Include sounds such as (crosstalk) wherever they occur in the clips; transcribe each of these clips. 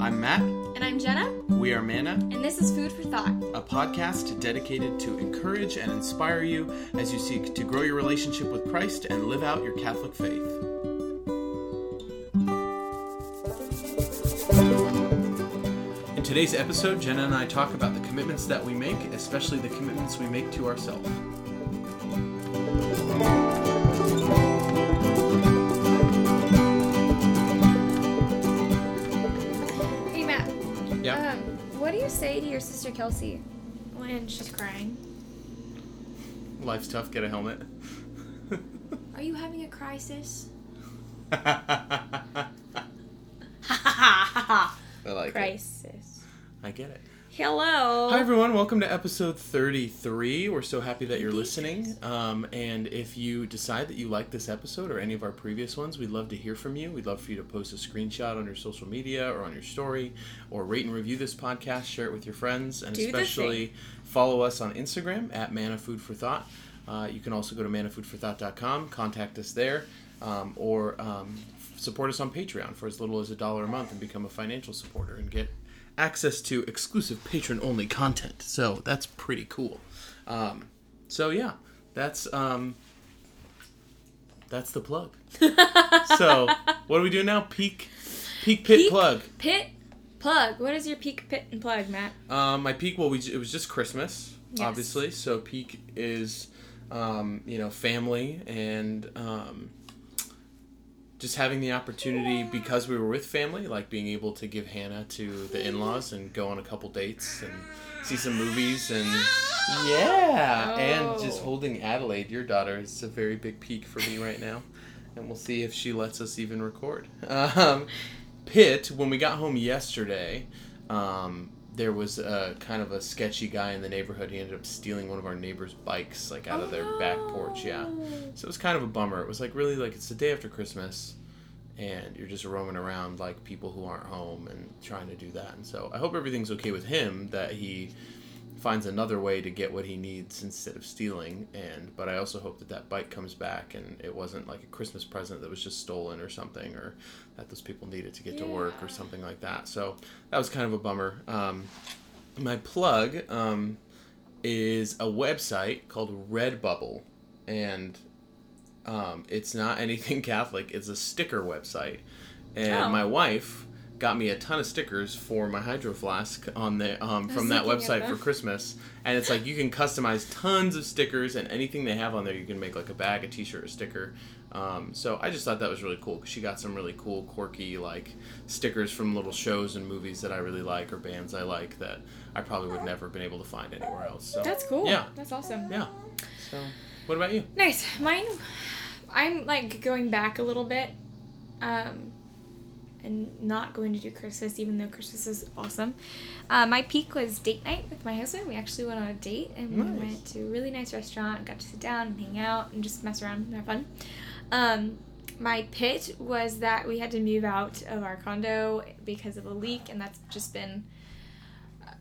I'm Matt. And I'm Jenna, We are Manna, and this is Food for Thought. a podcast dedicated to encourage and inspire you as you seek to grow your relationship with Christ and live out your Catholic faith. In today's episode, Jenna and I talk about the commitments that we make, especially the commitments we make to ourselves. Say to your sister Kelsey? when she's crying. Life's tough, get a helmet. (laughs) Are you having a crisis? (laughs) (laughs) I like it. Crisis. I get it. Hello. Hi everyone, welcome to episode 33. We're so happy that you're listening. Um, and if you decide that you like this episode or any of our previous ones, we'd love to hear from you. We'd love for you to post a screenshot on your social media or on your story, or rate and review this podcast, share it with your friends, and Do especially follow us on Instagram at Manna Food for Thought. Uh, you can also go to mannafoodforthought.com, contact us there, um, or um, support us on Patreon for as little as a dollar a month and become a financial supporter and get access to exclusive patron only content. So that's pretty cool. Um, so yeah, that's um, that's the plug. (laughs) so what do we do now? Peak, peak pit Peak? plug. Pit plug. What is your peak pit and plug, Matt? Um, my peak. Well, we it was just Christmas, Yes. obviously. So peak is, um, you know, family and um, just having the opportunity because we were with family, like being able to give Hannah to the in-laws and go on a couple dates and see some movies and yeah, and just Oh. holding Adelaide, your daughter, is a very big peak for me right now, and we'll see if she lets us even record. (laughs) Um, Pit, when we got home yesterday, um, there was a kind of a sketchy guy in the neighborhood. He ended up stealing one of our neighbors' bikes, like out of their oh, back porch. Yeah, so it was kind of a bummer. It was like really like it's the day after Christmas, and you're just roaming around like people who aren't home and trying to do that. And so I hope everything's okay with him. That he finds another way to get what he needs instead of stealing. And but I also hope that that bike comes back and it wasn't like a Christmas present that was just stolen or something, or that those people needed to get to work or something like that. So that was kind of a bummer. Um, my plug um, is a website called Redbubble, and um, it's not anything (laughs) Catholic. It's a sticker website, and Oh. my wife got me a ton of stickers for my hydro flask on the um, from that website for. Christmas. And it's like you can customize tons of stickers, and anything they have on there, you can make like a bag, a T-shirt, a sticker. Um, so I just thought that was really cool because she got some really cool, quirky like stickers from little shows and movies that I really like or bands I like that I probably would never have been able to find anywhere else. So That's cool. Yeah. That's awesome. yeah. So what about you? Nice. Mine, I'm like going back a little bit, um, and not going to do Christmas, even though Christmas is awesome. Uh, my peak was date night with my husband. We actually went on a date and we went to a really nice restaurant, got to sit down and hang out and just mess around and have fun. Um, my pit was that we had to move out of our condo because of a leak, and that's just been uh,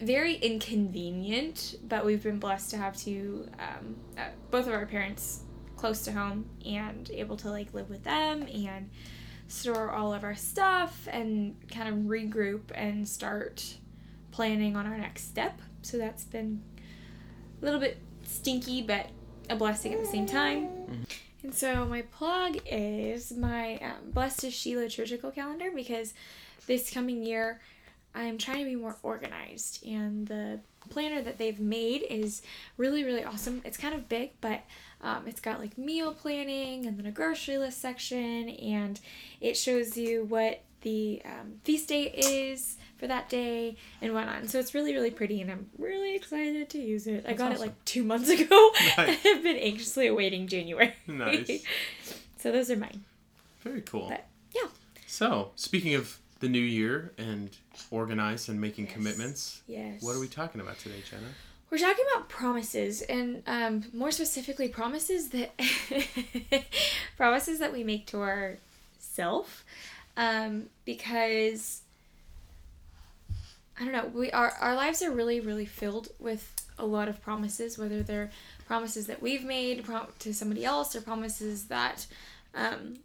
very inconvenient. But we've been blessed to have two, um, uh, both of our parents close to home and able to like live with them and store all of our stuff and kind of regroup and start planning on our next step. So that's been a little bit stinky, but a blessing at the same time. And so my plug is my um, Blessed is She liturgical calendar because this coming year I'm trying to be more organized and the planner that they've made is really really awesome. It's kind of big, but um, it's got like meal planning and then a grocery list section and it shows you what the um, feast day is for that day and whatnot. And so it's really really pretty and I'm really excited to use it. I got awesome. it like two months (laughs) ago. Nice. (laughs) I've been anxiously awaiting January. Nice. (laughs) so those are mine. Very cool. But yeah. So speaking of the new year and organized and making Yes. commitments, Yes. what are we talking about today, Jenna? We're talking about promises, and um, more specifically, promises that (laughs) promises that we make to ourself, um, because I don't know, we our our lives are really really filled with a lot of promises, whether they're promises that we've made pro- to somebody else or promises that um,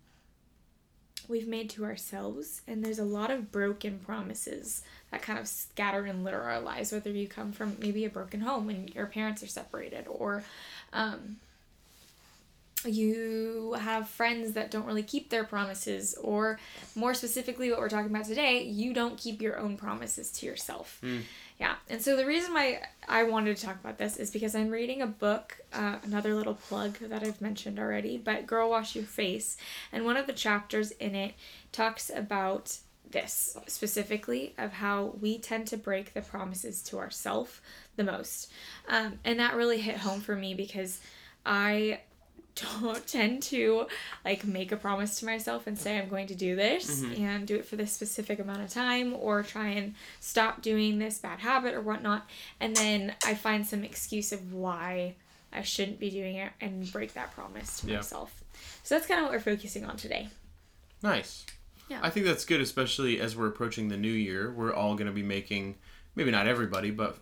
we've made to ourselves. And there's a lot of broken promises that kind of scatter and litter our lives, whether you come from maybe a broken home and your parents are separated, or um, you have friends that don't really keep their promises, or more specifically, what we're talking about today, you don't keep your own promises to yourself. Mm. Yeah, and so the reason why I wanted to talk about this is because I'm reading a book, uh, another little plug that I've mentioned already, but Girl Wash Your Face, and one of the chapters in it talks about this specifically of how we tend to break the promises to ourselves the most. Um, and that really hit home for me because I don't (laughs) tend to like make a promise to myself and say I'm going to do this Mm-hmm. and do it for this specific amount of time or try and stop doing this bad habit or whatnot. And then I find some excuse of why I shouldn't be doing it and break that promise to Yeah. myself. So that's kind of what we're focusing on today. Nice. Yeah. I think that's good, especially as we're approaching the new year. We're all going to be making, maybe not everybody, but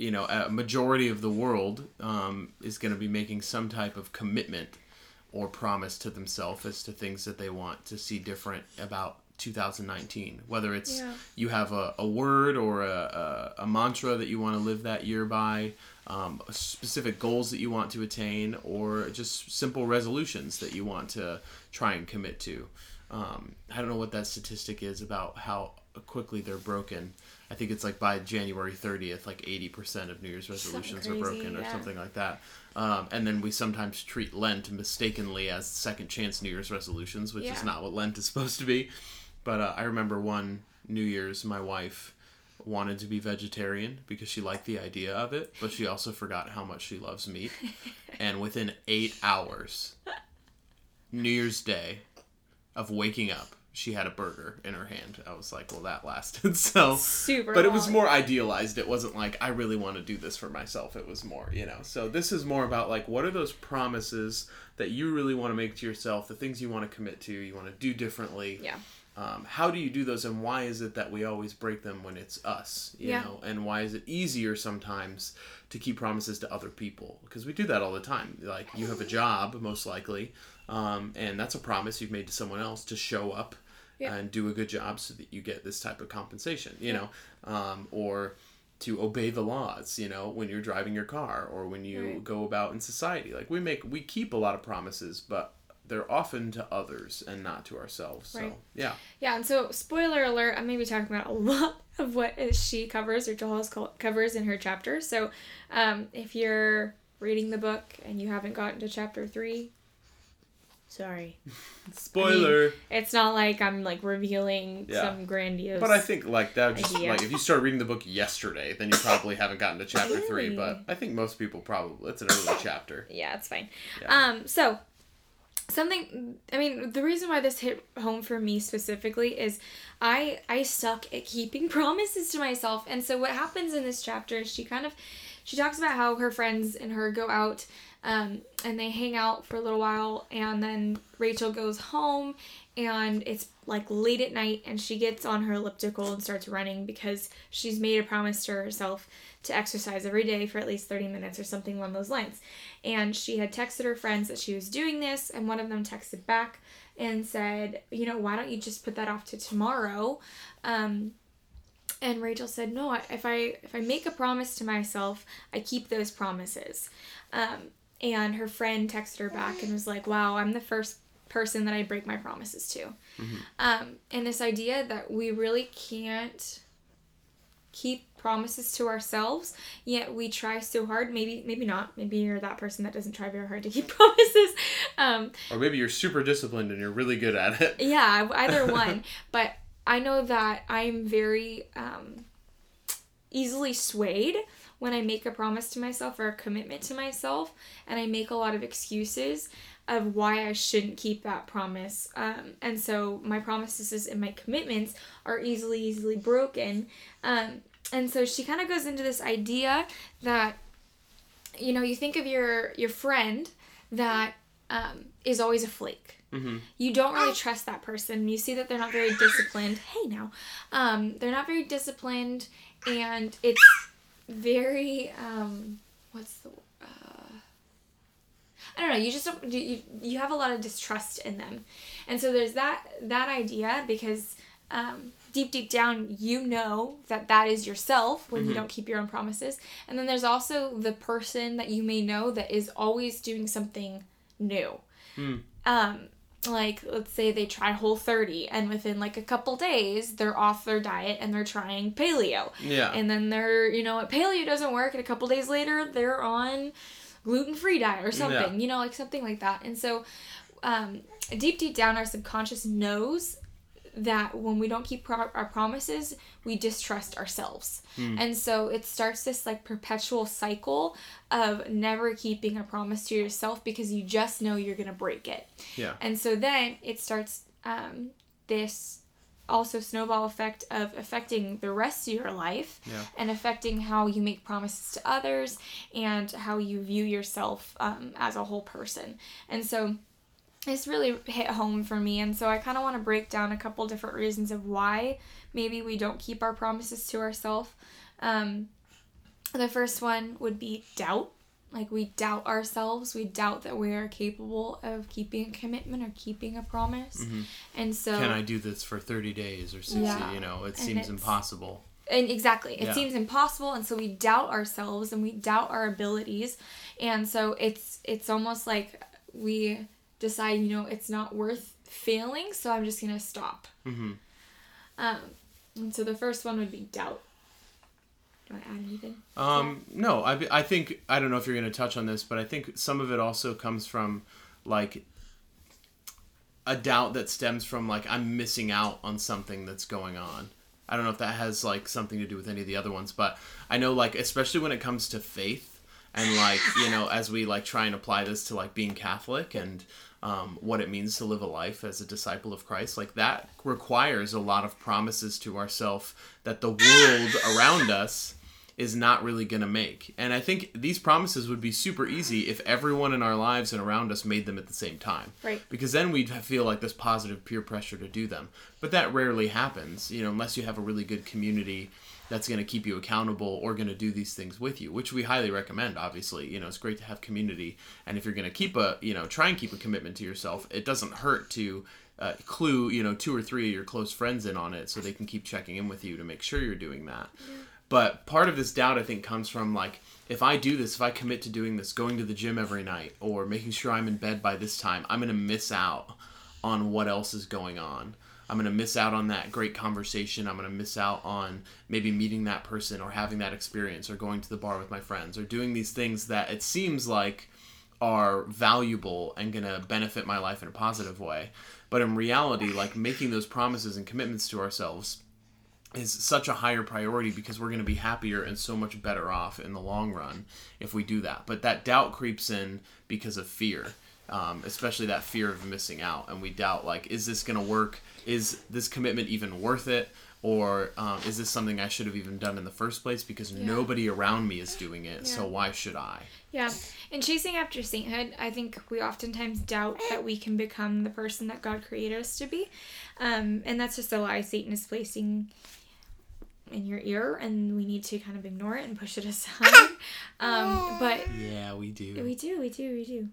you know, a majority of the world um, is going to be making some type of commitment or promise to themselves as to things that they want to see different about 2019. Whether it's Yeah. you have a, a word or a, a, a mantra that you want to live that year by, um, specific goals that you want to attain, or just simple resolutions that you want to try and commit to. Um, I don't know what that statistic is about how quickly they're broken. I think it's like by January 30th, like 80% of New Year's resolutions are broken or yeah. something like that. Um, and then we sometimes treat Lent mistakenly as second chance New Year's resolutions, which is not what Lent is (laughs) supposed to be. But uh, I remember one New Year's, my wife wanted to be vegetarian because she liked the idea of it, but she also forgot how much she loves meat. (laughs) and within eight hours, New Year's Day, of waking up, she had a burger in her hand. I was like, well, that lasted. (laughs) So, Super but it was more idealized. It wasn't like I really want to do this for myself. It was more, you know. So this is more about like what are those promises that you really want to make to yourself, the things you want to commit to, you want to do differently. Yeah. Um, how do you do those, and why is it that we always break them when it's us? You Yeah. know, and why is it easier sometimes to keep promises to other people? Because we do that all the time. Like you have a job, most likely, um, and that's a promise you've made to someone else to show up Yeah. and do a good job so that you get this type of compensation. You know, um, or to obey the laws. You know, when you're driving your car or when you Right. go about in society. Like we make, we keep a lot of promises, but they're often to others and not to ourselves. Right. So yeah. Yeah, and so spoiler alert, I'm maybe talking about a (laughs) lot of what she covers or Hollis covers in her chapter. So um, if you're reading the book and you haven't gotten to chapter three, sorry. Spoiler. It's not like I'm like revealing Yeah. some grandiose. but I think like that just idea. like if you start reading the book yesterday, then you probably haven't gotten to chapter three. But I think most people probably it's an early (laughs) chapter. yeah, it's fine. Yeah. Um, so something I mean, the reason why this hit home for me specifically is I I suck at keeping (laughs) promises to myself. And so what happens in this chapter is she kind of she talks about how her friends and her go out um, and they hang out for a little while and then Rachel goes home and it's like late at night and she gets on her elliptical and starts running because she's made a promise to herself to exercise every day for at least 30 minutes or something along those lines. And she had texted her friends that she was doing this, and one of them texted back and said, You know, why don't you just put that off to tomorrow? Um, and Rachel said, "No, if I if I make a promise to myself, I keep those promises." Um, and her friend texted her back and was like, "Wow, I'm the first person that I break my promises to." Um, and this idea that we really can't keep promises to ourselves, yet we try so hard. Maybe maybe not. Maybe you're that person that doesn't try very hard to keep (laughs) promises. Um, Or maybe you're super disciplined and you're really good at it. yeah, (laughs) either one. but I know that I'm very um, easily swayed when I make a promise to myself or a commitment to myself, and I make a lot of excuses of why I shouldn't keep that promise. Um, and so my promises and my commitments are easily, easily broken. Um, and so she kind of goes into this idea that, you know, you think of your your friend that um, is always a flake hmm you don't really trust that person. You see that they're not very disciplined. Hey now, um, they're not very disciplined, and it's very um, what's the uh, I don't know. You just don't. You, you- you have a lot of distrust in them, and so there's that that idea because um, deep deep down you know that that is yourself when you don't keep your own promises, and then there's also the person that you may know that is always doing something new. Um, like let's say they try Whole 30 and within like a couple days they're off their diet and they're trying paleo Yeah. and then they're you know paleo doesn't work and a couple days later they're on gluten-free diet or something Yeah. you know like something like that and so um, deep deep down our subconscious knows that when we don't keep pro- our promises we distrust ourselves and so it starts this like perpetual cycle of never keeping a promise to yourself because you just know you're gonna break it yeah. and so then it starts um, this also snowball effect of affecting the rest of your life Yeah. and affecting how you make promises to others and how you view yourself um, as a whole person. And so this really hit home for me. And so I kind of want to break down a couple different reasons of why maybe we don't keep our promises to ourselves. Um, the first one would be doubt. Like we doubt ourselves. We doubt that we are capable of keeping a commitment or keeping a promise. And so Can I do this for 30 days or 60? Yeah. You know, it seems impossible. and exactly it Yeah. seems impossible and so we doubt ourselves and we doubt our abilities and so it's it's almost like we decide you know it's not worth failing so i'm just gonna stop. Hmm um and so the first one would be doubt. Do i add anything? Um, no, I, I think, I don't know if you're going to touch on this, but I think some of it also comes from like a doubt that stems from like I'm missing out on something that's going on. I don't know if that has like something to do with any of the other ones, but I know like especially when it comes to faith and like you know as we like try and apply this to like being Catholic and um, what it means to live a life as a disciple of Christ, like that requires a lot of promises to ourselves that the world around us is not really going to make. And I think these promises would be super easy if everyone in our lives and around us made them at the same time. Right. Because then we'd feel like this positive peer pressure to do them. But that rarely happens, you know, unless you have a really good community that's going to keep you accountable or going to do these things with you, which we highly recommend, obviously. You know, it's great to have community. And if you're going to keep a, you know, try and keep a commitment to yourself, it doesn't hurt to uh, clue, you know, two or three of your close friends in on it so they can keep checking in with you to make sure you're doing that. But part of this doubt, I think, comes from like, if I do this, if I commit to doing this, going to the gym every night, or making sure I'm in bed by this time, I'm going to miss out on what else is going on. I'm going to miss out on that great conversation. I'm going to miss out on maybe meeting that person or having that experience or going to the bar with my friends or doing these things that it seems like are valuable and going to benefit my life in a positive way. But in reality, like making those promises and commitments to ourselves is such a higher priority because we're going to be happier and so much better off in the long run if we do that. But that doubt creeps in because of fear, um, especially that fear of missing out. And we doubt, like, is this going to work? Is this commitment even worth it? Or um, is this something I should have even done in the first place because nobody around me is doing it? So why should I? Yeah, in chasing after sainthood, I think we oftentimes doubt that we can become the person that God created us to be, um, and that's just a lie Satan is placing in your ear, and we need to kind of ignore it and push it (laughs) aside. (laughs) um, but Yeah, we do. we do, we do, we do.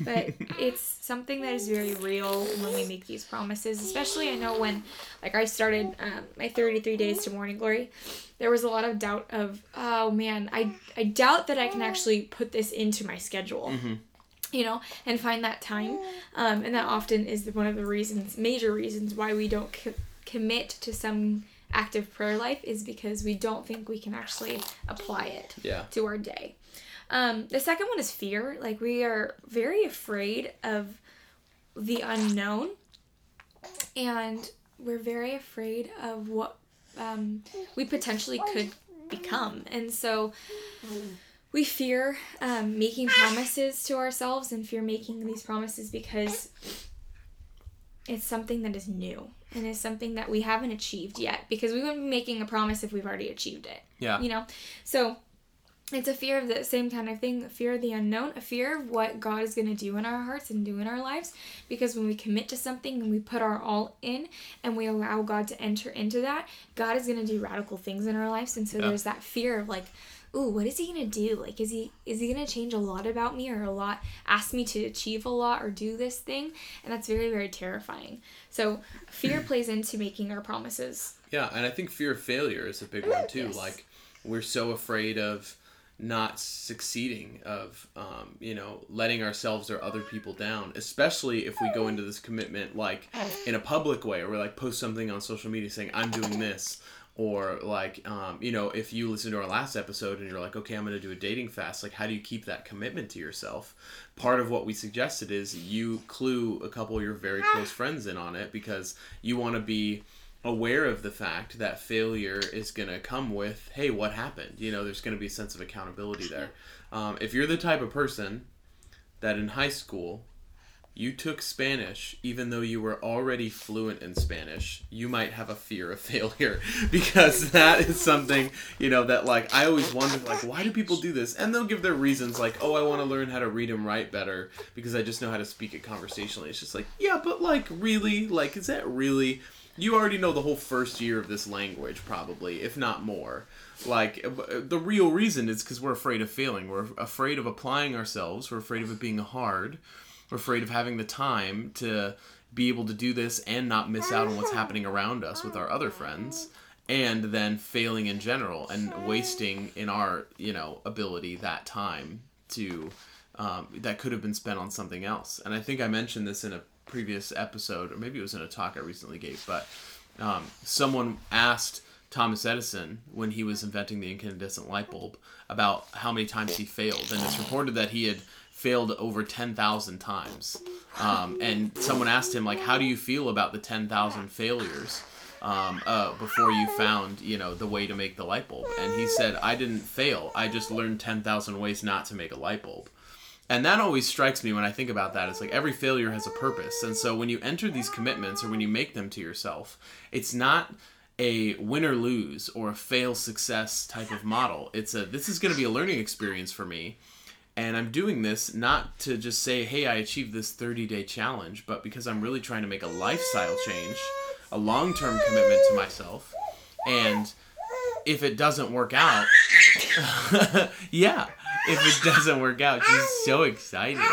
But (laughs) it's something that is very real when we make these promises. Especially, I know when, like, I started um, my 33 days to morning glory, there was a lot of doubt of, oh man, I, I doubt that I can actually put this into my schedule. You know, and find that time. Um, and that often is one of the reasons, major reasons, why we don't co- commit to some active prayer life is because we don't think we can actually apply it Yeah. to our day. Um, the second one is fear. Like we are very afraid of the unknown, and we're very afraid of what um, we potentially could become, and so we fear um, making promises to ourselves and fear making these promises because it's something that is new and is something that we haven't achieved yet because we wouldn't be making a promise if we've already achieved it Yeah. you know so it's a fear of the same kind of thing a fear of the unknown a fear of what god is going to do in our hearts and do in our lives because when we commit to something and we put our all in and we allow god to enter into that god is going to do radical things in our lives and so Yeah. there's that fear of like ooh, what is he gonna do? Like, is he is he gonna change a lot about me or a lot ask me to achieve a lot or do this thing? And that's very very terrifying. So fear (clears throat) plays into making our promises. Yeah, and I think fear of failure is a big one too. Yes. Like we're so afraid of not succeeding, of um, you know letting ourselves or other people down, especially if we go into this commitment like (sighs) in a public way, or we like post something on social media saying I'm doing this. Or like, um, you know, if you listen to our last episode and you're like, okay, I'm going to do a dating fast. Like, how do you keep that commitment to yourself? Part of what we suggested is you clue a couple of your very close friends in on it because you want to be aware of the fact that failure is going to come with hey what happened you know there's going to be a sense of accountability there um, if you're the type of person that in high school you took spanish even though you were already fluent in spanish you might have a fear of (laughs) failure because that is something you know that like i always wondered like why do people do this? And they'll give their reasons like oh i want to learn how to read and write better because i just know how to speak it conversationally. It's just like yeah but like really? Like is that really? You already know the whole first year of this language probably if not more. Like uh, the real reason is because we're afraid of failing. We're afraid of applying ourselves. We're afraid of it being hard afraid of having the time to be able to do this and not miss out on what's happening around us with our other friends and then failing in general and wasting in our you know ability that time to um, that could have been spent on something else. And i think i mentioned this in a previous episode or maybe it was in a talk i recently gave but um, someone asked thomas edison when he was inventing the incandescent light bulb about how many times he failed. And it's reported that he had failed over 10,000 times um, and someone asked him like how do you feel about the 10,000 failures um, uh, before you found you know the way to make the light bulb and he said i didn't fail i just learned 10,000 ways not to make a light bulb and that always strikes me when I think about that. It's like every failure has a purpose. And so when you enter these commitments or when you make them to yourself, it's not a win or lose or a fail success type of model. It's a this is going to be a learning experience for me. And I'm doing this not to just say, hey, I achieved this 30 day challenge, but because I'm really trying to make a lifestyle change, a long term commitment to myself. And if it doesn't work out, (laughs) yeah, if it doesn't work out, she's so excited.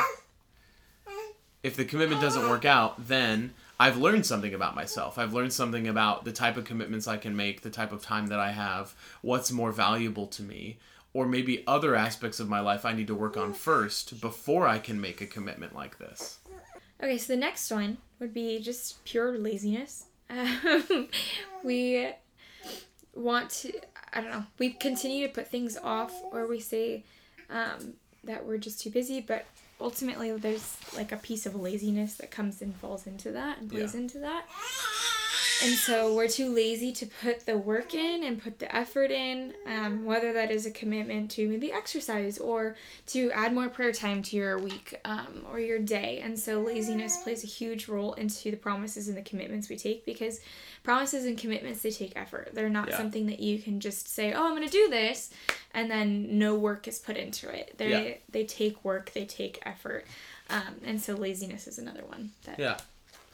If the commitment doesn't work out, then I've learned something about myself. I've learned something about the type of commitments I can make, the type of time that I have, what's more valuable to me, or maybe other aspects of my life I need to work on first before I can make a commitment like this. Okay, so the next one would be just pure laziness. (laughs) Um, we want to, I don't know, we continue to put things off or we say um, that we're just too busy, but ultimately there's like a piece of laziness that comes and falls into that and plays Yeah. into that. And so we're too lazy to put the work in and put the effort in, um, whether that is a commitment to maybe exercise or to add more prayer time to your week um, or your day. And so laziness plays a huge role into the promises and the commitments we take because promises and commitments they take effort. They're not Yeah. something that you can just say, "Oh, I'm going to do this," and then no work is put into it. They Yeah. they take work, they take effort. Um, and so laziness is another one that Yeah.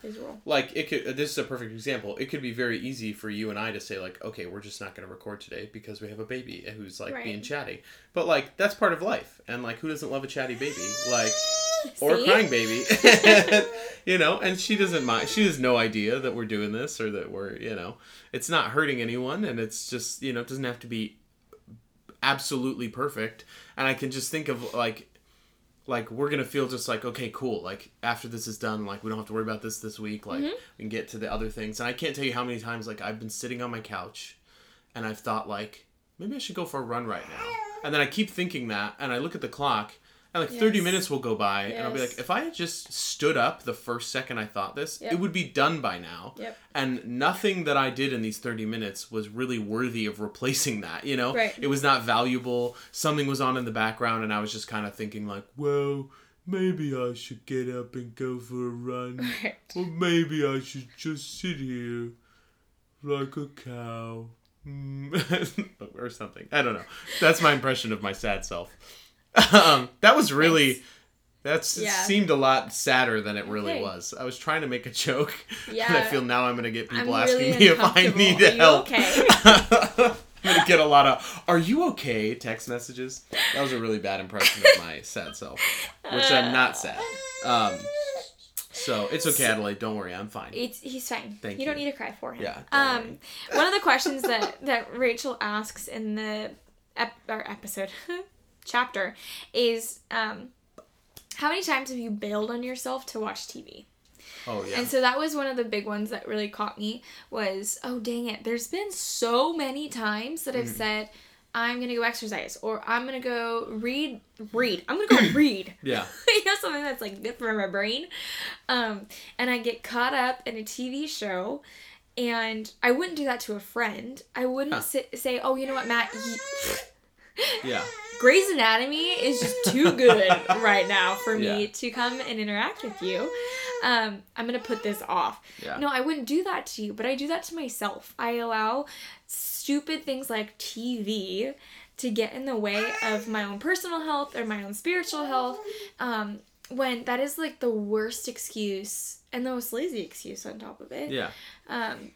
Plays a role. like it could this is a perfect example. It could be very easy for you and i to say like okay we're just not going to record today because we have a baby who's like Right. being chatty. But like that's part of life. And like who doesn't love a chatty baby? Ah, like or See? crying baby. (laughs) (laughs) You know? And she doesn't mind. She has no idea that we're doing this or that we're you know. It's not hurting anyone and it's just you know it doesn't have to be absolutely perfect. And i can just think of like like we're gonna feel just like okay cool like after this is done like we don't have to worry about this this week like mm-hmm. we can get to the other things. And i can't tell you how many times like i've been sitting on my couch and i've thought like maybe i should go for a run right now. And then i keep thinking that and i look at the clock and like 30 minutes will go by and i'll be like if i had just stood up the first second i thought this Yep. it would be done by now Yep. and nothing that i did in these 30 minutes was really worthy of replacing that you know Right. it was not valuable something was on in the background and i was just kind of thinking like well maybe i should get up and go for a run (laughs) Right. or maybe i should just sit here like a cow Mm. (laughs) or something i don't know that's my impression of my sad self um, that was really that's it Yeah. seemed a lot sadder than it really Okay. was i was trying to make a joke Yeah. (laughs) and i feel now i'm gonna get people I'm asking really me if i need uncomfortable. help Are you (laughs) I'm gonna get a lot of "Are you okay?" text messages. That was a really bad impression of my sad self, which I'm not sad. Um, so it's okay, Adelaide. Don't worry, I'm fine. It's he's fine. Thank you. You don't need to cry for him. Yeah, Um, one of the questions that (laughs) that Rachel asks in the ep- episode chapter is um, how many times have you bailed on yourself to watch TV? Oh yeah. And so that was one of the big ones that really caught me was, oh dang it, there's been so many times that I've Mm-hmm. said, I'm gonna go exercise or I'm gonna go read read. I'm gonna go (coughs) read. yeah. (laughs) you know, something that's like good for my brain. Um, and I get caught up in a TV show and I wouldn't do that to a friend. I wouldn't Huh. sit, say, oh, you know what, Matt, you, Yeah. Grey's Anatomy is just too good (laughs) right now for me Yeah. to come and interact with you. Um, I'm gonna put this off. Yeah. No, I wouldn't do that to you, but I do that to myself. I allow stupid things like TV to get in the way of my own personal health or my own spiritual health. Um, when that is like the worst excuse and the most lazy excuse on top of it. Yeah. Um,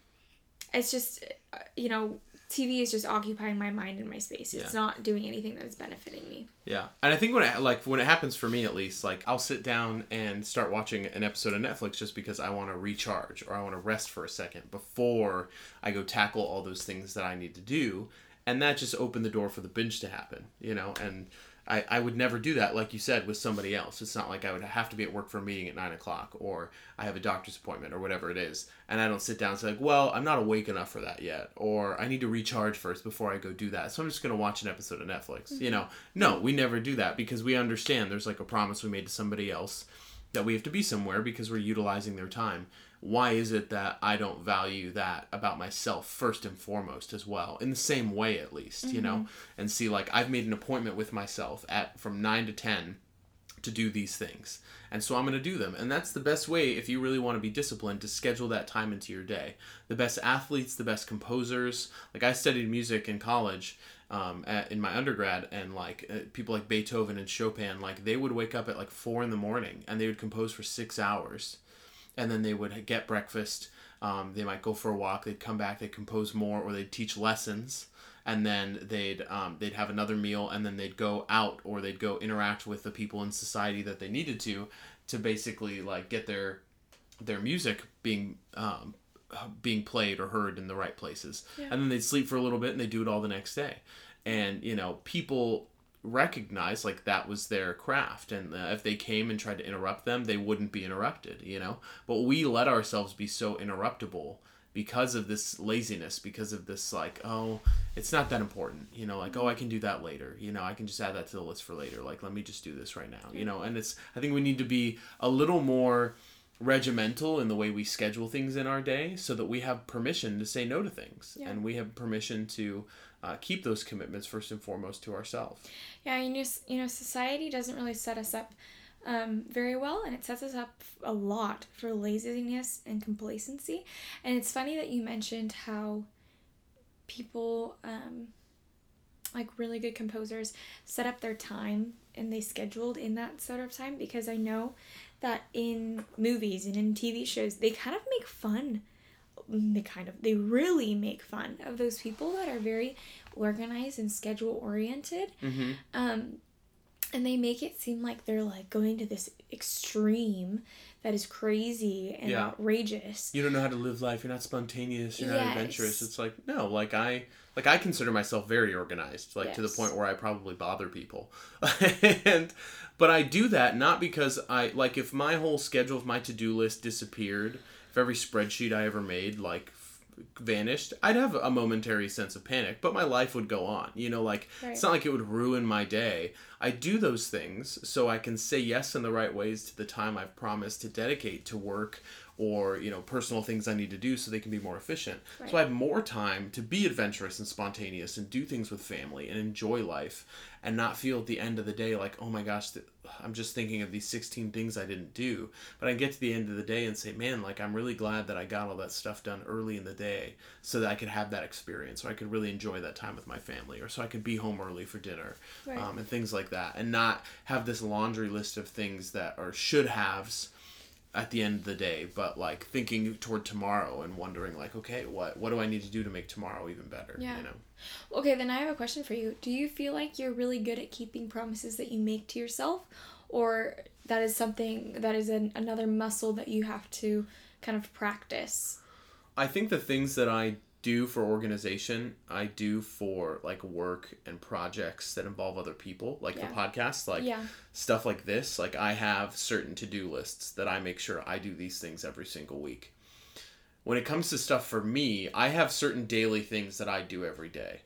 it's just, uh, you know, TV is just occupying my mind and my space. It's Yeah. not doing anything that is benefiting me. Yeah, and I think when it like when it happens for me at least, like I'll sit down and start watching an episode of Netflix just because I want to recharge or I want to rest for a second before I go tackle all those things that I need to do, and that just opened the door for the binge to happen, you know. And I I would never do that, like you said, with somebody else. It's not like I would have to be at work for a meeting at nine o'clock or I have a doctor's appointment or whatever it is, and I don't sit down and say like, well, I'm not awake enough for that yet, or I need to recharge first before I go do that. So I'm just gonna watch an episode of Netflix. You know, no, we never do that because we understand there's like a promise we made to somebody else that we have to be somewhere because we're utilizing their time. Why is it that I don't value that about myself first and foremost as well, in the same way at least, you know, and see like I've made an appointment with myself at from nine to ten to do these things. And so I'm going to do them. And that's the best way if you really want to be disciplined to schedule that time into your day. The best athletes, the best composers. Like I studied music in college um, at, in my undergrad, and like uh, people like Beethoven and Chopin, like they would wake up at like four in the morning and they would compose for six hours. And then they would get breakfast. Um, they might go for a walk. They'd come back. They'd compose more, or they'd teach lessons and then they'd um, they'd have another meal and then they'd go out or they'd go interact with the people in society that they needed to to basically like get their their music being um, being played or heard in the right places Yeah. and then they'd sleep for a little bit and they do it all the next day and you know people recognize like that was their craft and uh, if they came and tried to interrupt them they wouldn't be interrupted you know? But we let ourselves be so interruptible because of this laziness because of this like oh it's not that important you know? Like oh i can do that later you know? I can just add that to the list for later like let me just do this right now you know? And it's i think we need to be a little more regimental in the way we schedule things in our day so that we have permission to say no to things Yeah. and we have permission to uh, keep those commitments first and foremost to ourselves Yeah, you know, you know, society doesn't really set us up um, very well, and it sets us up a lot for laziness and complacency. And it's funny that you mentioned how people, um, like really good composers, set up their time and they scheduled in that sort of time because I know that in movies and in TV shows they kind of make fun. They kind of they really make fun of those people that are very organized and schedule oriented. Mm-hmm. um, and they make it seem like they're like going to this extreme that is crazy and Yeah. outrageous. you don't know how to live life. You're not spontaneous. You're not adventurous. It's like no like i like i consider myself very organized like to the point where i probably bother people. (laughs) And but i do that not because i like if my whole schedule of my to-do list disappeared if every spreadsheet i ever made like vanished i'd have a momentary sense of panic but my life would go on you know like Right. it's not like it would ruin my day i do those things so i can say yes in the right ways to the time i've promised to dedicate to work or you know personal things i need to do so they can be more efficient Right. so i have more time to be adventurous and spontaneous and do things with family and enjoy life and not feel at the end of the day like oh my gosh th- i'm just thinking of these 16 things i didn't do but i get to the end of the day and say man like i'm really glad that i got all that stuff done early in the day so that i could have that experience or i could really enjoy that time with my family or so i could be home early for dinner Right. um, and things like that and not have this laundry list of things that are should haves at the end of the day, but like thinking toward tomorrow and wondering like, okay, what what do I need to do to make tomorrow even better? Yeah. You know. Okay, then I have a question for you. Do you feel like you're really good at keeping promises that you make to yourself, or that is something that is an, another muscle that you have to kind of practice? I think the things that I do for organization, I do for like work and projects that involve other people, like Yeah. the podcast, like yeah. stuff like this. Like I have certain to do lists that I make sure I do these things every single week. When it comes to stuff for me, I have certain daily things that I do every day.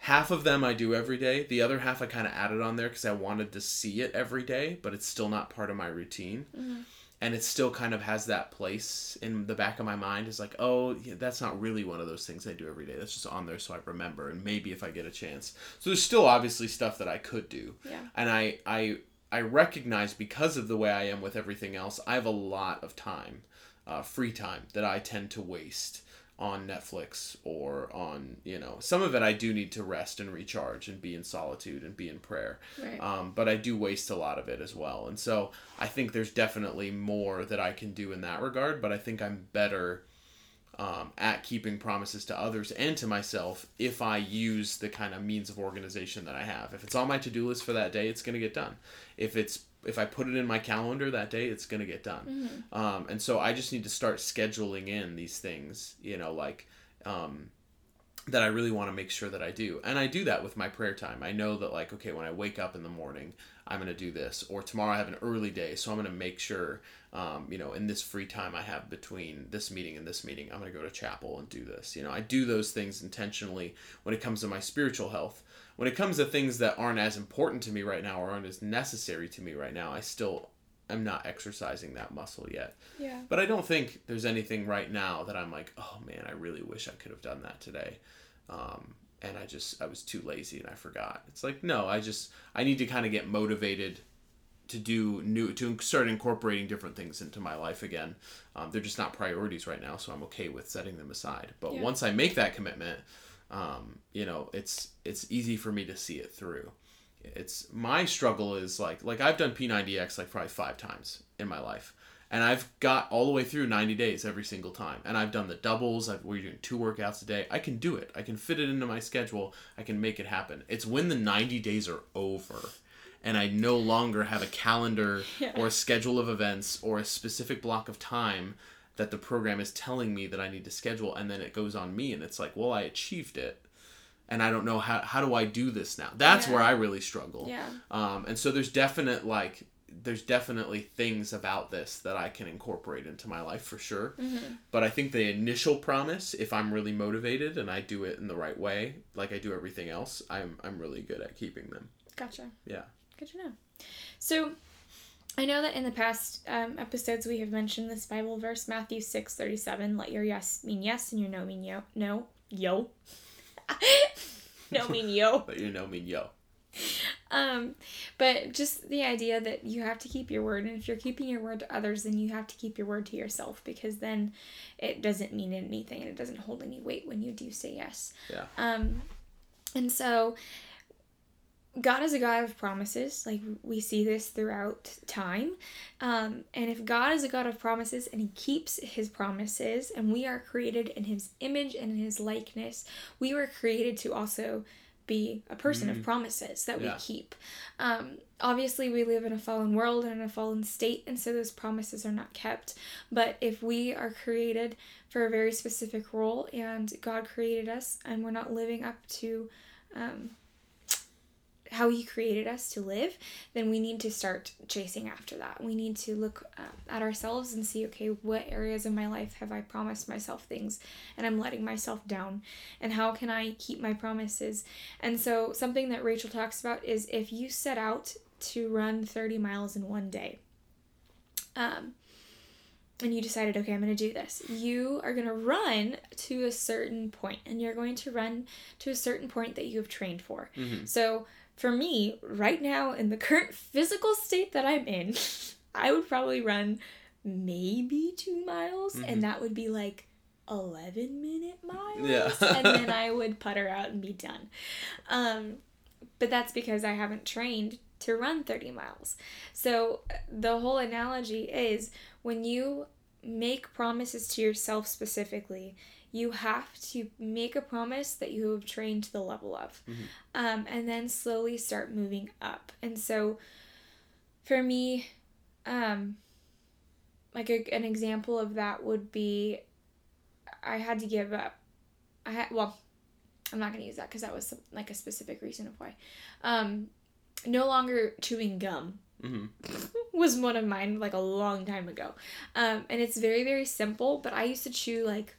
Half of them I do every day. The other half I kind of added on there because I wanted to see it every day, but it's still not part of my routine. Mm-hmm. And it still kind of has that place in the back of my mind. Is like, oh, yeah, that's not really one of those things I do every day. That's just on there so I remember, and maybe if I get a chance. So there's still obviously stuff that I could do Yeah. and I I I recognize because of the way I am with everything else, I have a lot of time, uh, free time that I tend to waste on Netflix or on you know some of it I do need to rest and recharge and be in solitude and be in prayer, Right. um, but I do waste a lot of it as well, and so I think there's definitely more that I can do in that regard, but I think I'm better um, at keeping promises to others and to myself if I use the kind of means of organization that I have. If it's on my to do list for that day, it's going to get done. If it's if I put it in my calendar that day, it's going to get done. Um, and so I just need to start scheduling in these things, you know, like um, that I really want to make sure that I do. And I do that with my prayer time. I know that, like, okay, when I wake up in the morning, I'm going to do this. Or tomorrow I have an early day, so I'm going to make sure, um, you know, in this free time I have between this meeting and this meeting, I'm going to go to chapel and do this. You know, I do those things intentionally when it comes to my spiritual health. When it comes to things that aren't as important to me right now or aren't as necessary to me right now, I still am not exercising that muscle yet. Yeah. But I don't think there's anything right now that I'm like, oh man, I really wish I could have done that today. Um, and I just, I was too lazy and I forgot. It's like, no, I just, I need to kind of get motivated to do new, to start incorporating different things into my life again. Um, they're just not priorities right now, so I'm okay with setting them aside. But Yeah. once I make that commitment, um, you know, it's, it's easy for me to see it through it's my struggle is like like I've done P90X like probably five times in my life. And I've got all the way through 90 days every single time. And I've done the doubles. I've, we're doing two workouts a day. I can do it. I can fit it into my schedule. I can make it happen. It's when the 90 days are over and I no longer have a calendar (laughs) Yeah. or a schedule of events or a specific block of time that the program is telling me that I need to schedule. And then it goes on me and it's like, well, I achieved it. And I don't know how, how do I do this now? That's Yeah. where I really struggle. Yeah. Um, and so there's definite like there's definitely things about this that I can incorporate into my life for sure. Mm-hmm. But I think the initial promise, if I'm really motivated and I do it in the right way, like I do everything else, I'm I'm really good at keeping them. Gotcha. Yeah. Good to know. So, I know that in the past um, episodes we have mentioned this Bible verse, Matthew six thirty seven. Let your yes mean yes and your no mean yo. No, yo. (laughs) no mean yo. But you know me, yo. Um, but just the idea that you have to keep your word, and if you're keeping your word to others, then you have to keep your word to yourself because then it doesn't mean anything and it doesn't hold any weight when you do say yes. Yeah. Um, and so God is a God of promises. Like we see this throughout time. Um, and if God is a God of promises and He keeps His promises, and we are created in His image and in His likeness, we were created to also be a person of promises that Yeah. we keep. Um, obviously, we live in a fallen world and in a fallen state, and so those promises are not kept. But if we are created for a very specific role and God created us and we're not living up to um, how He created us to live, then we need to start chasing after that. We need to look uh, at ourselves and see, okay, what areas of my life have I promised myself things and I'm letting myself down? And how can I keep my promises? And so, something that Rachel talks about is if you set out to run 30 miles in one day, um, and you decided, okay, I'm going to do this. You are going to run to a certain point, and you're going to run to a certain point that you have trained for. Mhm. So, for me, right now, in the current (laughs) physical state that I'm in, (laughs) I would probably run maybe two miles, Mhm. and that would be like 11 minute miles. Yeah. (laughs) and then I would putter out and be done. Um, but that's because I haven't trained to run 30 miles. So the whole analogy is when you make promises to yourself specifically, you have to make a promise that you have trained to the level of, um, and then slowly start moving up. And so, for me, um, like a, an example of that would be, I had to give up. I had well, I'm not gonna use that because that was some, like a specific reason of why. Um, no longer chewing gum hmm (laughs) was one of mine like a long time ago. Um, and it's very, very simple, but I used to chew like,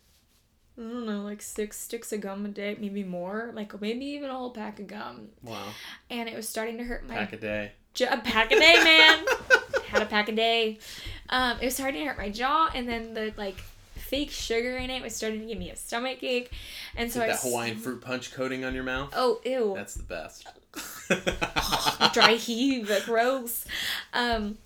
I don't know, like six sticks of gum a day, maybe more, like maybe even a whole pack of gum. Wow. And it was starting to hurt my Pack a day. jaw. A pack a day, man. (laughs) Had a pack a day. Um, it was starting to hurt my jaw, and then the like fake sugar in it was starting to give me a stomach ache. And so I that s- Hawaiian fruit punch coating on your mouth. Oh, ew. That's the best. (laughs) dry heave, gross. Um,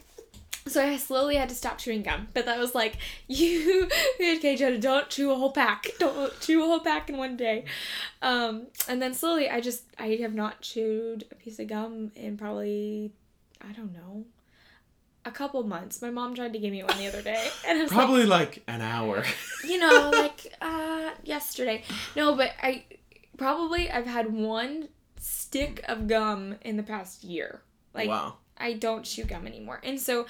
so I slowly had to stop chewing gum, but that was like, (laughs) you, okay, Jenna, don't chew a whole pack. (laughs) Don't chew a whole pack in one day. Um, and then slowly, I just, I have not chewed a piece of gum in probably, I don't know, a couple months. My mom tried to give me one the other day, and I was like, Probably like an hour. (laughs) you know, like uh yesterday. No, but I probably I've had one stick of gum in the past year. Like wow. I don't chew gum anymore. And so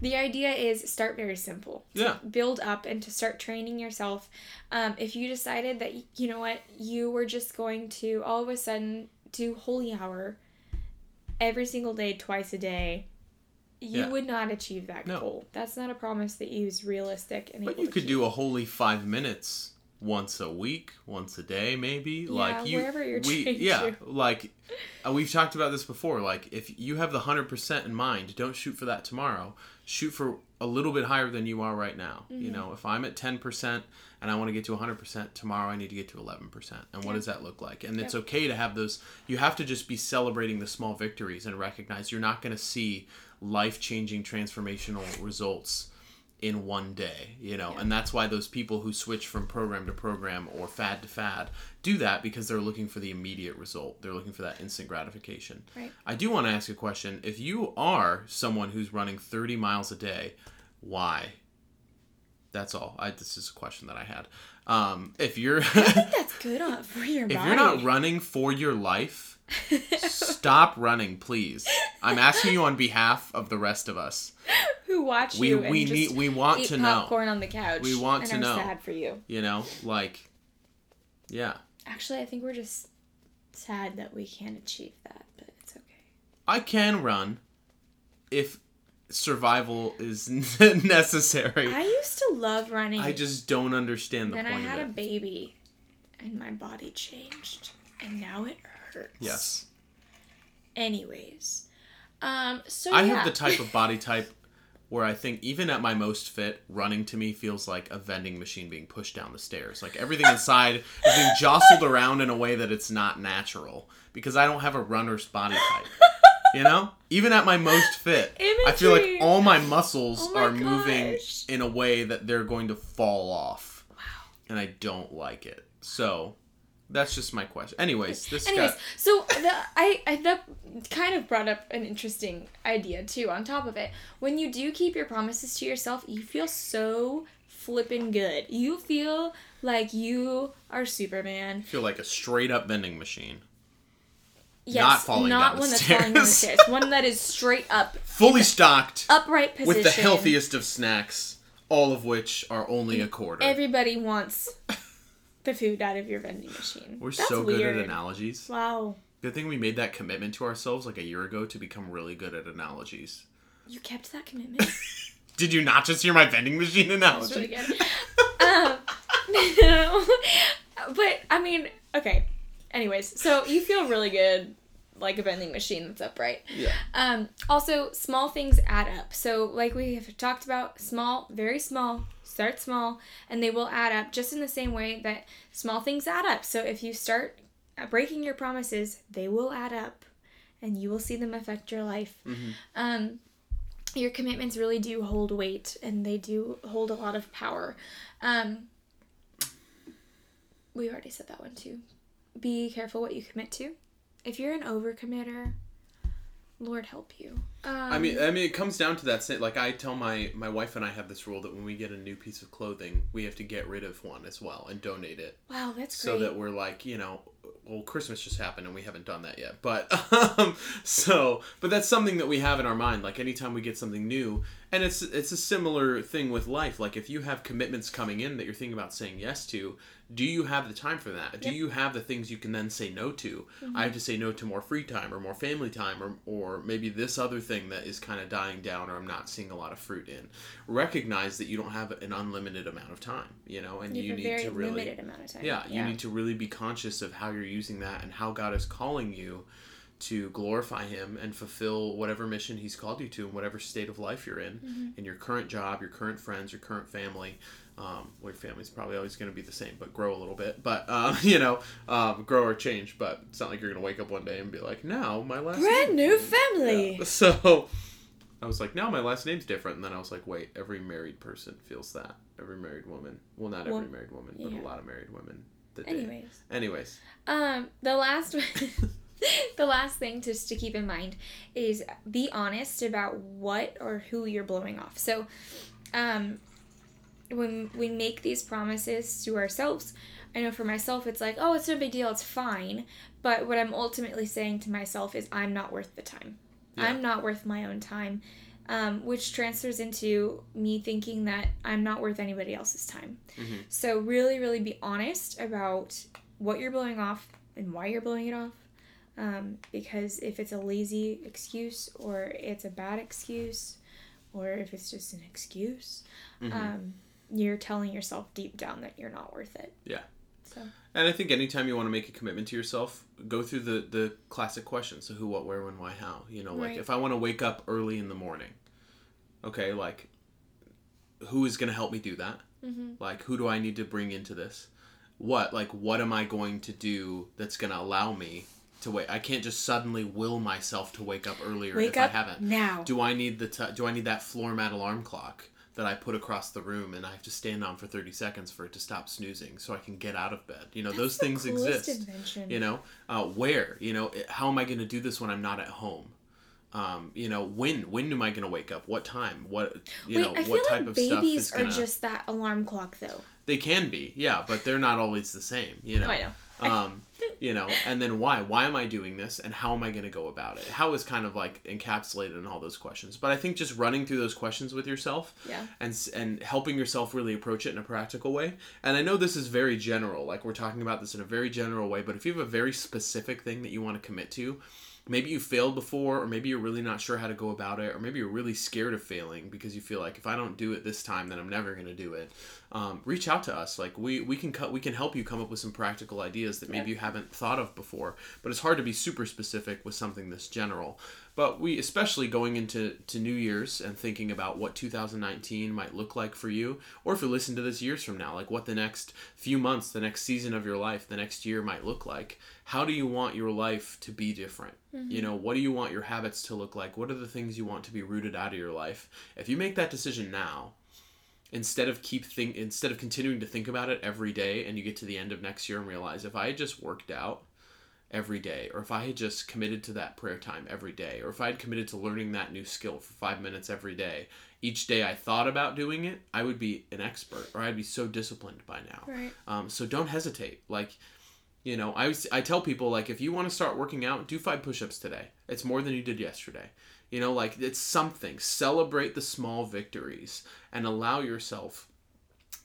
the idea is start very simple. Yeah. Build up and to start training yourself. Um, if you decided that you know what you were just going to all of a sudden do holy hour every single day, twice a day. You Yeah. would not achieve that No. goal. That's not a promise that you is realistic and But you could do a holy five minutes once a week, once a day, maybe. like you, wherever you're we, yeah, to. like uh, we've talked about this before. Like if you have the hundred percent in mind, don't shoot for that tomorrow. Shoot for a little bit higher than you are right now. You Mm-hmm. know, if I'm at ten percent and I want to get to hundred percent tomorrow, I need to get to eleven percent. And what Yeah. does that look like? And it's okay to have those. You have to just be celebrating the small victories and recognize you're not going to see life changing transformational results in one day, you know, and that's why those people who switch from program to program or fad to fad do that because they're looking for the immediate result. They're looking for that instant gratification. Right. I do want to ask a question. If you are someone who's running 30 miles a day, why? That's all. I, this is a question that I had. Um, if you're I think That's good for your (laughs) if body. you're not running for your life, stop running, please. I'm asking you on behalf of the rest of us. who watch We you and we need we want to know. popcorn on the couch. We want to are know. sad for you. You know, like, yeah. Actually, I think we're just sad that we can't achieve that, but it's okay. I can run if survival is (laughs) necessary. I used to love running. I just don't understand the then I had a baby, and my body changed, and now it hurts. Yes. Anyways, um, so I yeah. have the type of (laughs) body type where I think even at my most fit, running to me feels like a vending machine being pushed down the stairs. Like everything (laughs) inside is being jostled around in a way that it's not natural because I don't have a runner's body type. You know? (laughs) Even at my most fit, I feel like all my muscles Oh my are moving in a way that they're going to fall off. Wow. And I don't like it. So, that's just my question. Anyways, this Anyways, got so the, I, I that kind of brought up an interesting idea too. On top of it, when you do keep your promises to yourself, you feel so flipping good. You feel like you are Superman. I feel like a straight up vending machine. Yes, Not falling not one that's falling down the stairs. One that is straight up, (laughs) Fully stocked. upright position. with the healthiest of snacks, all of which are only a quarter. Everybody wants the food out of your vending machine. We're That's so good weird. at analogies. Wow, Good thing we made that commitment to ourselves like a year ago to become really good at analogies. you kept that commitment. (laughs) (laughs) Did you not just hear my vending machine analogy? really (laughs) um, no. but I mean, okay. Anyways, so you feel really good, like a vending machine that's upright. Yeah. Um, also, small things add up. So, like we have talked about, small, very small, start small, and they will add up just in the same way that small things add up. So, if you start breaking your promises, they will add up, and you will see them affect your life. Um, your commitments really do hold weight, and they do hold a lot of power. Um, we already said that one too. Be careful what you commit to. If you're an overcommitter, Lord help you. Um, I mean, I mean, it comes down to that. Like I tell my my wife and I have this rule that when we get a new piece of clothing, we have to get rid of one as well and donate it, wow, that's so great. that we're like, you know, well, Christmas just happened and we haven't done that yet. But (laughs) um, so, but that's something that we have in our mind. Like anytime we get something new, and it's it's a similar thing with life. Like if you have commitments coming in that you're thinking about saying yes to, do you have the time for that? Do you have the things you can then say no to? Mm-hmm. I have to say no to more free time or more family time or or maybe this other thing that is kind of dying down or I'm not seeing a lot of fruit in. Recognize that you don't have an unlimited amount of time, you know, and you you need to really limited amount of time. yeah, you need to really be conscious of how you're using that and how God is calling you to glorify Him and fulfill whatever mission He's called you to in whatever state of life you're in, Mm-hmm. in your current job, your current friends, your current family. Um, well, your family's probably always going to be the same, but grow a little bit. But uh, (laughs) you know, um, grow or change. But it's not like you're going to wake up one day and be like, "Now my last Brand name- new family. Yeah. (laughs) So I was like, "Now my last name's different." And then I was like, "Wait, every married person feels that. Every married woman. Well, not every Well, married woman, but yeah. a lot of married women." Anyways, Anyways, um, the last (laughs) the last thing just to keep in mind is be honest about what or who you're blowing off. So, um, when we make these promises to ourselves, I know for myself it's like, oh, it's no big deal, it's fine. But what I'm ultimately saying to myself is, I'm not worth the time. Yeah. I'm not worth my own time, um, which transfers into me thinking that I'm not worth anybody else's time. Mhm. So, really, really be honest about what you're blowing off and why you're blowing it off. Um, because if it's a lazy excuse or it's a bad excuse or if it's just an excuse, Mhm. um, you're telling yourself deep down that you're not worth it. Yeah. So, and I think anytime you want to make a commitment to yourself, go through the the classic questions: so who, what, where, when, why, how. You know, like Right. if I want to wake up early in the morning, okay, like who is going to help me do that? Mhm. Like who do I need to bring into this? What like what am I going to do that's going to allow me to wait? I can't just suddenly will myself to wake up earlier wake if up I haven't. now. Do I need the t- do I need that floor mat alarm clock that I put across the room and I have to stand on for 30 seconds for it to stop snoozing so I can get out of bed? You know, those things exist. Invention. You know, uh, where? You know, how am I going to do this when I'm not at home? Um, you know, when when am I going to wake up? What time? What you Wait, know? I feel what type like of stuff babies is gonna? are just that alarm clock, though. They can be, yeah, but they're not always the same. You know. I know. Um, you know, and then why? Why am I doing this, and how am I going to go about it? How is kind of like encapsulated in all those questions. But I think just running through those questions with yourself, Yeah. and and helping yourself really approach it in a practical way. And I know this is very general, like we're talking about this in a very general way. But if you have a very specific thing that you want to commit to, maybe you failed before or maybe you're really not sure how to go about it or maybe you're really scared of failing because you feel like if i don't do it this time then i'm never going to do it um, reach out to us. Like we, we can cut we can help you come up with some practical ideas that maybe you haven't thought of before but it's hard to be super specific with something this general. But we especially going into to new year's and thinking about what 2019 might look like for you or if you listen to this years from now like what the next few months the next season of your life the next year might look like how do you want your life to be different? You know what do you want your habits to look like? What are the things you want to be rooted out of your life? If you make that decision now instead of keep think instead of continuing to think about it every day and you get to the end of next year and realize if i had just worked out every day or if i had just committed to that prayer time every day or if i had committed to learning that new skill for five minutes every day each day i thought about doing it i would be an expert or i'd be so disciplined by now. Right. um, so don't hesitate. Like you know I, I tell people like if you want to start working out do five push-ups today. It's more than you did yesterday you know like it's something. Celebrate the small victories and allow yourself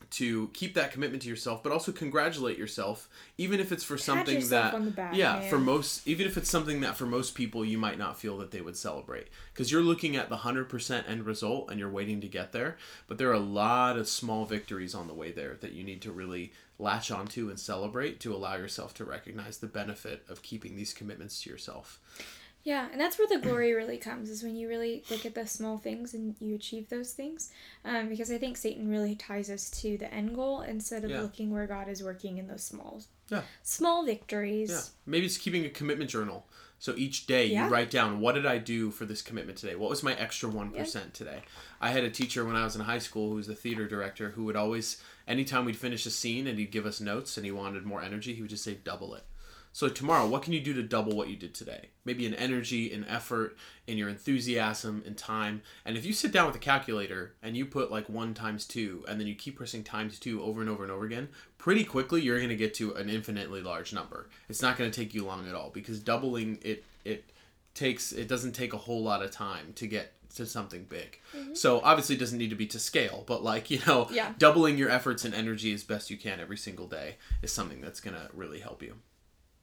to keep that commitment to yourself but also congratulate yourself even if it's for something that on the back, yeah man. for most even if it's something that for most people you might not feel that they would celebrate. Because you're looking at the 100% end result and you're waiting to get there but there are a lot of small victories on the way there that you need to really latch onto and celebrate to allow yourself to recognize the benefit of keeping these commitments to yourself Yeah, and that's where the glory really comes is when you really look at the small things and you achieve those things. Um, because I think Satan really ties us to the end goal instead of Yeah. looking where God is working in those small, Yeah. small victories. Yeah. Maybe it's keeping a commitment journal. So each day Yeah. you write down what did I do for this commitment today? What was my extra 1% today? I had a teacher when I was in high school who was the theater director who would always anytime we'd finish a scene and he'd give us notes and he wanted more energy, he would just say double it. So tomorrow, what can you do to double what you did today? Maybe in energy, in effort, in your enthusiasm, in time. And if you sit down with a calculator and you put like one times two, and then you keep pressing times two over and over and over again, pretty quickly you're going to get to an infinitely large number. It's not going to take you long at all because doubling it it takes it doesn't take a whole lot of time to get to something big. Mm-hmm. So obviously it doesn't need to be to scale, but like, (laughs) you know, Yeah. doubling your efforts and energy as best you can every single day is something that's going to really help you.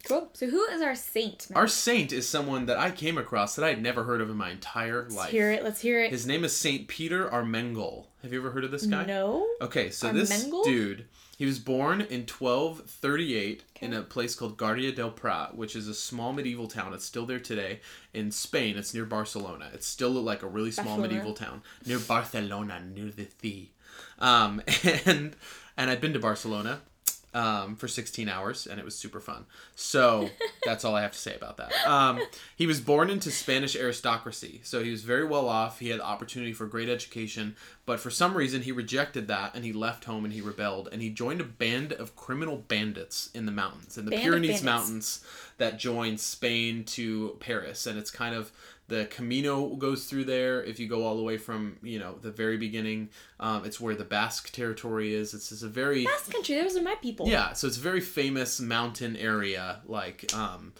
Cool. So who is our saint? Matt? Our saint is someone that I came across that I had never heard of in my entire life. Let's hear it. Let's hear it. His name is Saint Peter Armengol. Have you ever heard of this guy? No. Okay, so this dude, he was born in 1238 in a place called Guardia del Prat, which is a small medieval town. It's still there today in Spain. It's near Barcelona. It's still like a really small Barcelona. medieval town near Barcelona, near the sea. Um, (laughs) and and I'd been to Barcelona um, for 16 hours, and it was super fun. So (laughs) that's all I have to say about that. Um, he was born into Spanish aristocracy, so he was very well off. He had opportunity for great education, but for some reason he rejected that, and he left home and he rebelled, and he joined a band of criminal bandits in the mountains, in the Band Pyrenees. Mountains, that join Spain to Paris, and it's kind of the Camino goes through there. If you go all the way from you know the very beginning, um, it's where the Basque territory is. It's just a very Basque country. Those are my people. yeah, so it's a very famous mountain area, like um,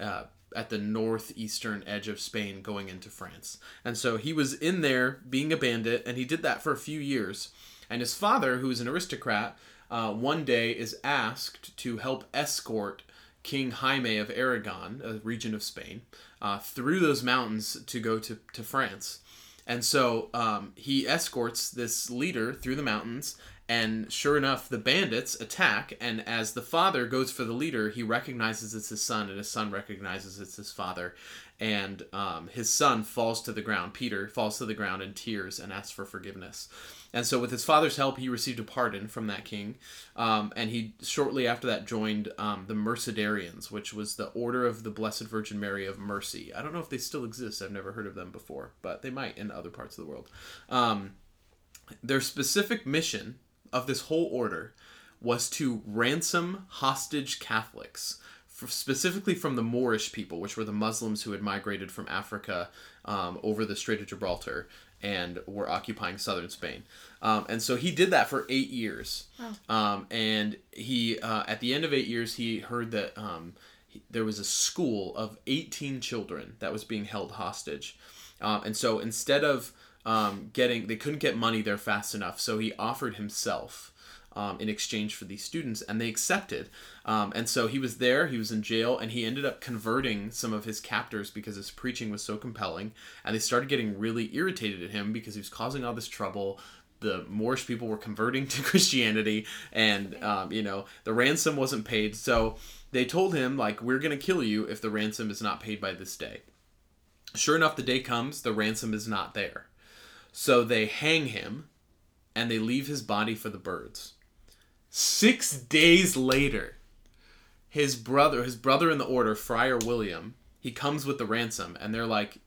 uh, at the northeastern edge of Spain, going into France. And so he was in there being a bandit, and he did that for a few years. And his father, who is an aristocrat, uh, one day is asked to help escort King Jaime of Aragon, a region of Spain, uh, through those mountains to go to, to France. And so um, he escorts this leader through the mountains, and sure enough, the bandits attack. And as the father goes for the leader, he recognizes it's his son, and his son recognizes it's his father. And um, his son falls to the ground. Peter falls to the ground in tears and asks for forgiveness. And so, with his father's help, he received a pardon from that king. Um, and he shortly after that joined um, the Mercedarians, which was the Order of the Blessed Virgin Mary of Mercy. I don't know if they still exist. I've never heard of them before, but they might in other parts of the world. Um, their specific mission of this whole order was to ransom hostage Catholics, specifically from the Moorish people, which were the Muslims who had migrated from Africa um, over the Strait of Gibraltar and were occupying southern Spain. Um, and so he did that for eight years. Um, and he, uh, at the end of eight years, he heard that um, he, there was a school of 18 children that was being held hostage. Um, and so instead of um, getting, they couldn't get money there fast enough. So he offered himself um, in exchange for these students, and they accepted. Um, and so he was there, he was in jail, and he ended up converting some of his captors because his preaching was so compelling. And they started getting really irritated at him because he was causing all this trouble. The Moorish people were converting (laughs) to Christianity, and um, you know the ransom wasn't paid. So they told him like, "We're gonna kill you if the ransom is not paid by this day." Sure enough, the day comes, the ransom is not there. So they hang him and they leave his body for the birds. Six days later, his brother, his brother in the order, Friar William, he comes with the ransom, and they're like,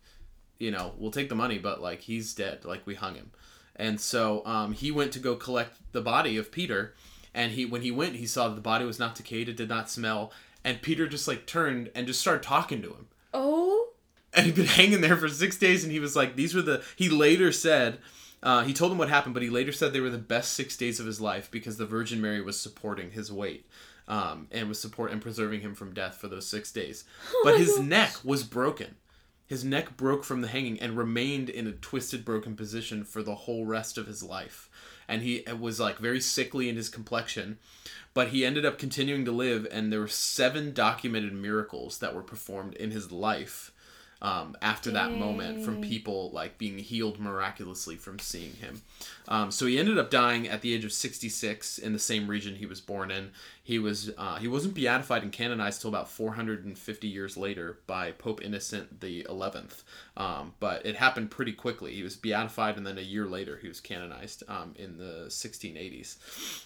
you know, we'll take the money, but like he's dead, like we hung him. And so um, he went to go collect the body of Peter, and he when he went, he saw that the body was not decayed, it did not smell, and Peter just like turned and just started talking to him Oh. And he'd been hanging there for six days and he was like these were the he later said uh, he told him what happened but he later said they were the best six days of his life because the virgin mary was supporting his weight um, and was support and preserving him from death for those six days. But his neck was broken. His neck broke from the hanging and remained in a twisted broken position for the whole rest of his life. And he was like very sickly in his complexion but he ended up continuing to live and there were seven documented miracles that were performed in his life um, after that moment from people like being healed miraculously from seeing him. Um, so he ended up dying at the age of 66 in the same region he was born in. He was uh, he wasn't beatified and canonized till about 450 years later by pope innocent the 11th um, but it happened pretty quickly. He was beatified and then a year later he was canonized um, in the 1680s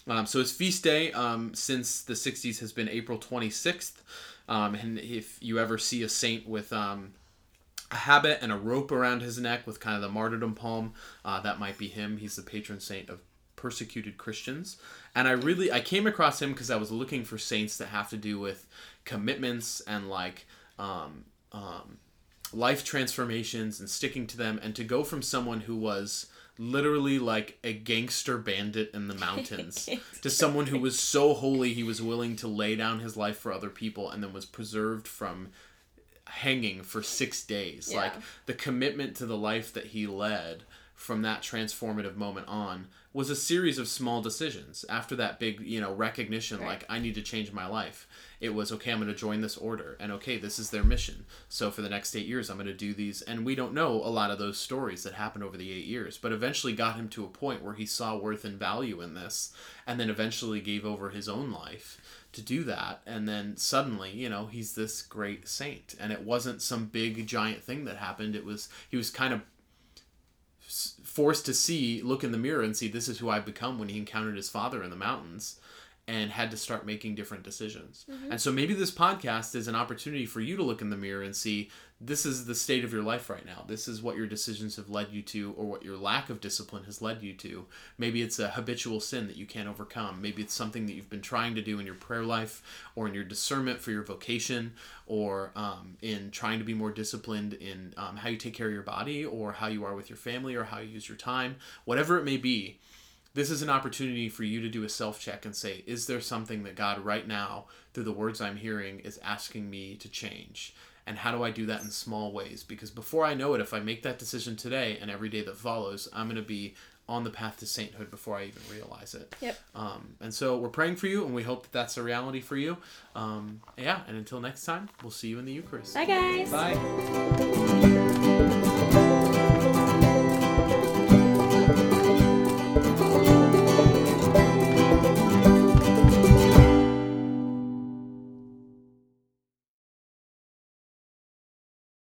um, so his feast day um, since the 60s has been april 26th um, and if you ever see a saint with um, a habit and a rope around his neck with kind of the martyrdom palm. Uh, that might be him. He's the patron saint of persecuted Christians. And I really I came across him because I was looking for saints that have to do with commitments and like um, um, life transformations and sticking to them, and to go from someone who was literally like a gangster bandit in the mountains (laughs) to someone who was so holy he was willing to lay down his life for other people and then was preserved from hanging for six days. Yeah. Like the commitment to the life that he led from that transformative moment on was a series of small decisions after that big you know recognition Right. like i need to change my life it was okay i'm going to join this order and okay this is their mission. So for the next eight years i'm going to do these and we don't know a lot of those stories that happened over the eight years but eventually got him to a point where he saw worth and value in this and then eventually gave over his own life to do that and then suddenly you know he's this great saint. And it wasn't some big giant thing that happened. It was he was kind of forced to see look in the mirror and see this is who i've become when he encountered his father in the mountains and had to start making different decisions. And so maybe this podcast is an opportunity for you to look in the mirror and see this is the state of your life right now. This is what your decisions have led you to or what your lack of discipline has led you to. Maybe it's a habitual sin that you can't overcome. Maybe it's something that you've been trying to do in your prayer life or in your discernment for your vocation or um, in trying to be more disciplined in um, how you take care of your body or how you are with your family or how you use your time whatever it may be this is an opportunity for you to do a self check and say, is there something that God right now, through the words I'm hearing, is asking me to change? And how do I do that in small ways? Because before I know it, if I make that decision today and every day that follows, I'm going to be on the path to sainthood before I even realize it. Yep. Um, and so we're praying for you, and we hope that that's a reality for you. Um, yeah, and until next time, we'll see you in the Eucharist. Bye, guys. Bye.